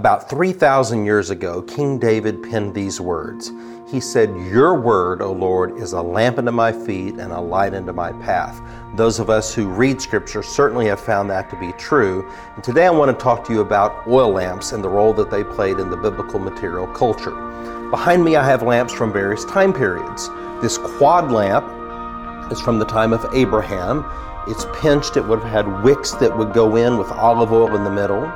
About 3,000 years ago, King David penned these words. He said, Your word, O Lord, is a lamp unto my feet and a light unto my path. Those of us who read Scripture certainly have found that to be true. And today I want to talk to you about oil lamps and the role that they played in the biblical material culture. Behind me, I have lamps from various time periods. This quad lamp is from the time of Abraham. It's pinched, it would have had wicks that would go in with olive oil in the middle.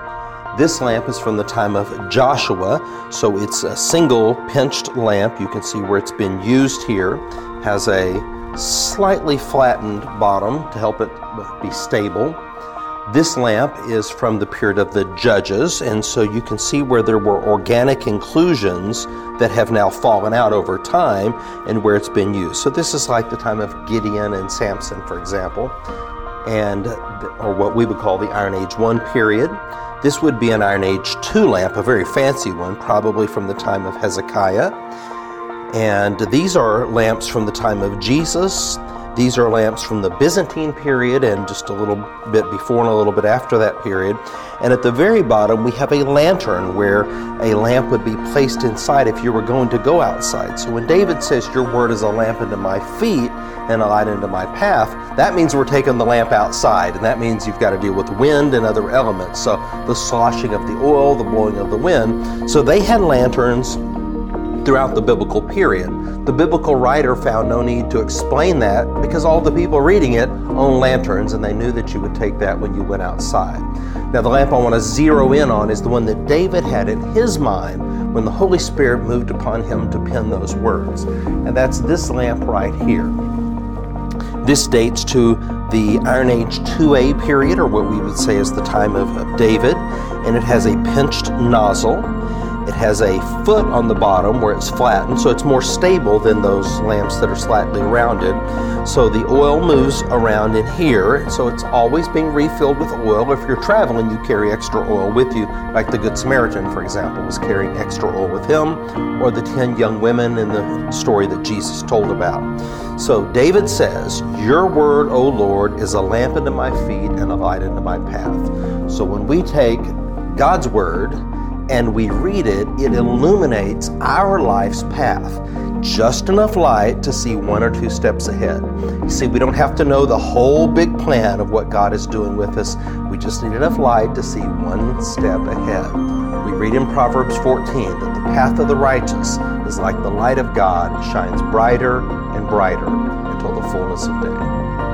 This lamp is from the time of Joshua, so it's a single pinched lamp. You can see where it's been used here. Has a slightly flattened bottom to help it be stable. This lamp is from the period of the Judges, and so you can see where there were organic inclusions that have now fallen out over time and where it's been used. So this is like the time of Gideon and Samson, for example, and or what we would call the Iron Age 1 period. This would be an Iron Age 2 lamp, a very fancy one, probably from the time of Hezekiah. And these are lamps from the time of Jesus. These are lamps from the Byzantine period and just a little bit before and a little bit after that period. And at the very bottom, we have a lantern where a lamp would be placed inside if you were going to go outside. So when David says, Your word is a lamp unto my feet and a light unto my path, that means we're taking the lamp outside. And that means you've got to deal with wind and other elements. So the sloshing of the oil, the blowing of the wind. So they had lanterns throughout the biblical period. The biblical writer found no need to explain that because all the people reading it owned lanterns and they knew that you would take that when you went outside. Now, the lamp I want to zero in on is the one that David had in his mind when the Holy Spirit moved upon him to pen those words. And that's this lamp right here. This dates to the Iron Age 2A period, or what we would say is the time of, of David, and it has a pinched nozzle. It has a foot on the bottom where it's flattened, so it's more stable than those lamps that are slightly rounded. So the oil moves around in here, so it's always being refilled with oil. If you're traveling, you carry extra oil with you, like the Good Samaritan, for example, was carrying extra oil with him, or the 10 young women in the story that Jesus told about. So David says, Your word, O Lord, is a lamp unto my feet and a light unto my path. So when we take God's word, and we read it, it illuminates our life's path. Just enough light to see one or two steps ahead. You see, we don't have to know the whole big plan of what God is doing with us. We just need enough light to see one step ahead. We read in Proverbs 14 that the path of the righteous is like the light of God, shines brighter and brighter until the fullness of day.